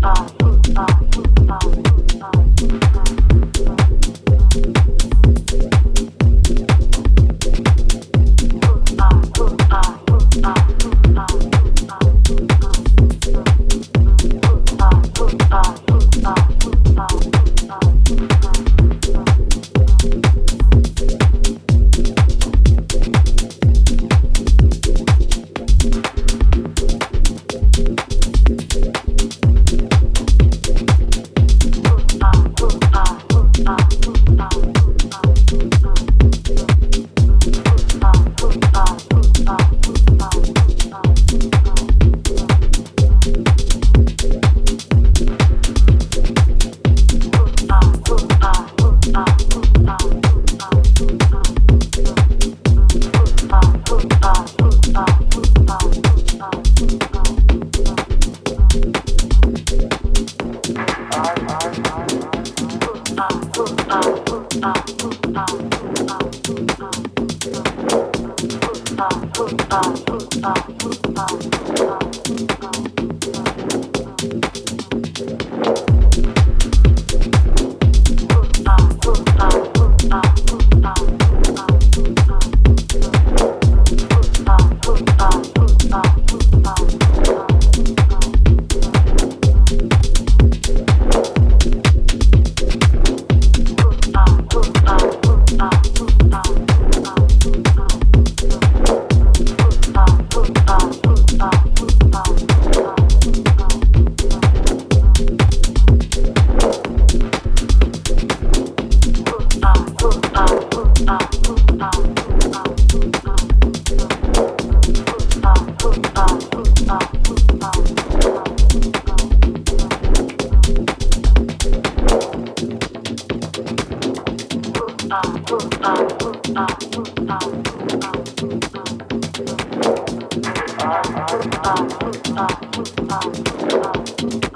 Bye. 保护保护保 Thank you.